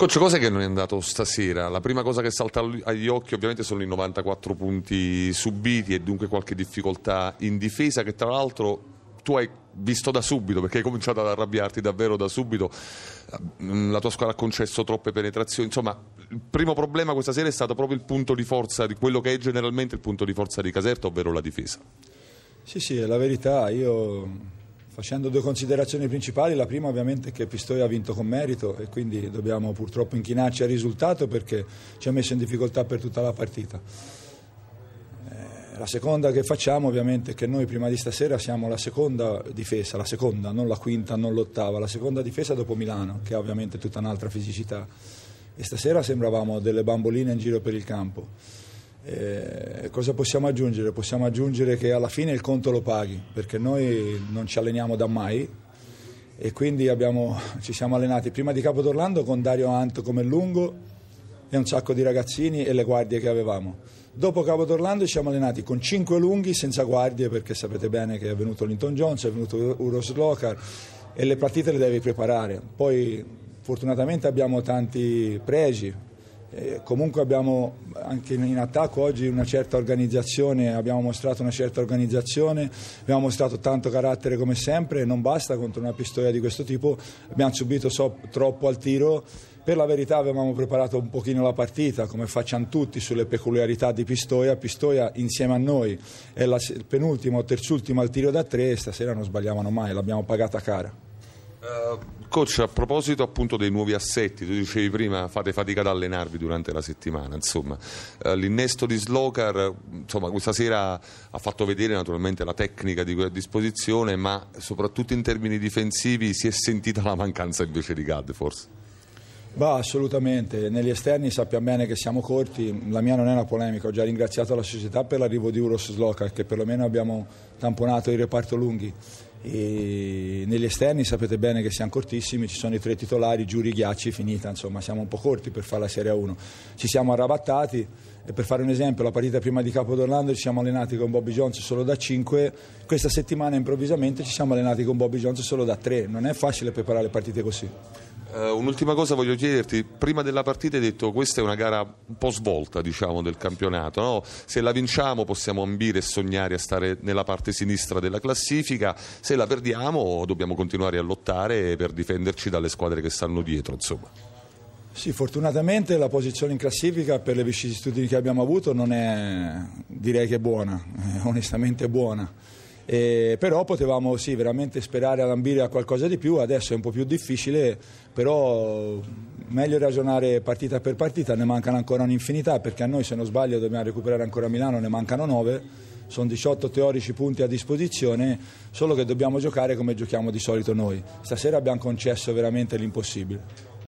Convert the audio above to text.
Coach, cos'è che non è andato stasera? La prima cosa che salta agli occhi ovviamente sono i 94 punti subiti e dunque qualche difficoltà in difesa che tra l'altro tu hai visto da subito perché hai cominciato ad arrabbiarti davvero da subito. La tua squadra ha concesso troppe penetrazioni. Insomma, il primo problema questa sera è stato proprio il punto di forza di quello che è generalmente il punto di forza di Caserta, ovvero la difesa. Sì, sì, è la verità. Io Facendo due considerazioni principali, la prima ovviamente è che Pistoia ha vinto con merito e quindi dobbiamo purtroppo inchinarci al risultato perché ci ha messo in difficoltà per tutta la partita. Eh, la seconda che facciamo ovviamente è che noi prima di stasera siamo la seconda difesa, la seconda, non la quinta, non l'ottava, la seconda difesa dopo Milano, che ha ovviamente tutta un'altra fisicità. E stasera sembravamo delle bamboline in giro per il campo. Eh, cosa possiamo aggiungere? Possiamo aggiungere che alla fine il conto lo paghi, perché noi non ci alleniamo da mai e quindi abbiamo, ci siamo allenati prima di Capo d'Orlando con Dario Ant come lungo e un sacco di ragazzini e le guardie che avevamo. Dopo Capo d'Orlando ci siamo allenati con cinque lunghi senza guardie perché sapete bene che è venuto Linton Jones, è venuto Uros Lokar e le partite le devi preparare. Poi fortunatamente abbiamo tanti pregi, eh, comunque abbiamo anche in attacco oggi una certa organizzazione, abbiamo mostrato una certa organizzazione, abbiamo mostrato tanto carattere come sempre, non basta contro una pistoia di questo tipo, abbiamo subito so, troppo al tiro, per la verità avevamo preparato un pochino la partita come facciamo tutti sulle peculiarità di Pistoia, Pistoia insieme a noi è la, il penultimo o terzultimo al tiro da tre, stasera non sbagliavano mai, l'abbiamo pagata cara. Uh, coach, a proposito appunto dei nuovi assetti, tu dicevi prima fate fatica ad allenarvi durante la settimana, insomma, uh, l'innesto di Slokar, insomma, questa sera ha fatto vedere naturalmente la tecnica di cui a disposizione, ma soprattutto in termini difensivi si è sentita la mancanza invece di Gad forse. Bah, assolutamente, negli esterni sappiamo bene che siamo corti, la mia non è una polemica, ho già ringraziato la società per l'arrivo di Uros Slokar che perlomeno abbiamo tamponato il reparto lunghi e negli esterni sapete bene che siamo cortissimi, ci sono i tre titolari, Giuri, Ghiacci, finita, insomma siamo un po' corti per fare la Serie 1. Ci siamo arrabattati e per fare un esempio, la partita prima di Capo d'Orlando ci siamo allenati con Bobby Jones solo da 5, questa settimana improvvisamente ci siamo allenati con Bobby Jones solo da 3, non è facile preparare partite così. Uh, un'ultima cosa voglio chiederti, prima della partita hai detto questa è una gara un po' svolta diciamo, del campionato, no? se la vinciamo possiamo ambire e sognare a stare nella parte sinistra della classifica, se la perdiamo dobbiamo continuare a lottare per difenderci dalle squadre che stanno dietro. Insomma. Sì, fortunatamente la posizione in classifica per le vicissitudini che abbiamo avuto non è, direi che è buona, è onestamente buona eh, però potevamo sì, veramente sperare ad ambire a qualcosa di più, adesso è un po' più difficile, però meglio ragionare partita per partita, ne mancano ancora un'infinità perché a noi se non sbaglio dobbiamo recuperare ancora Milano, ne mancano 9, sono 18 teorici punti a disposizione, solo che dobbiamo giocare come giochiamo di solito noi. Stasera abbiamo concesso veramente l'impossibile.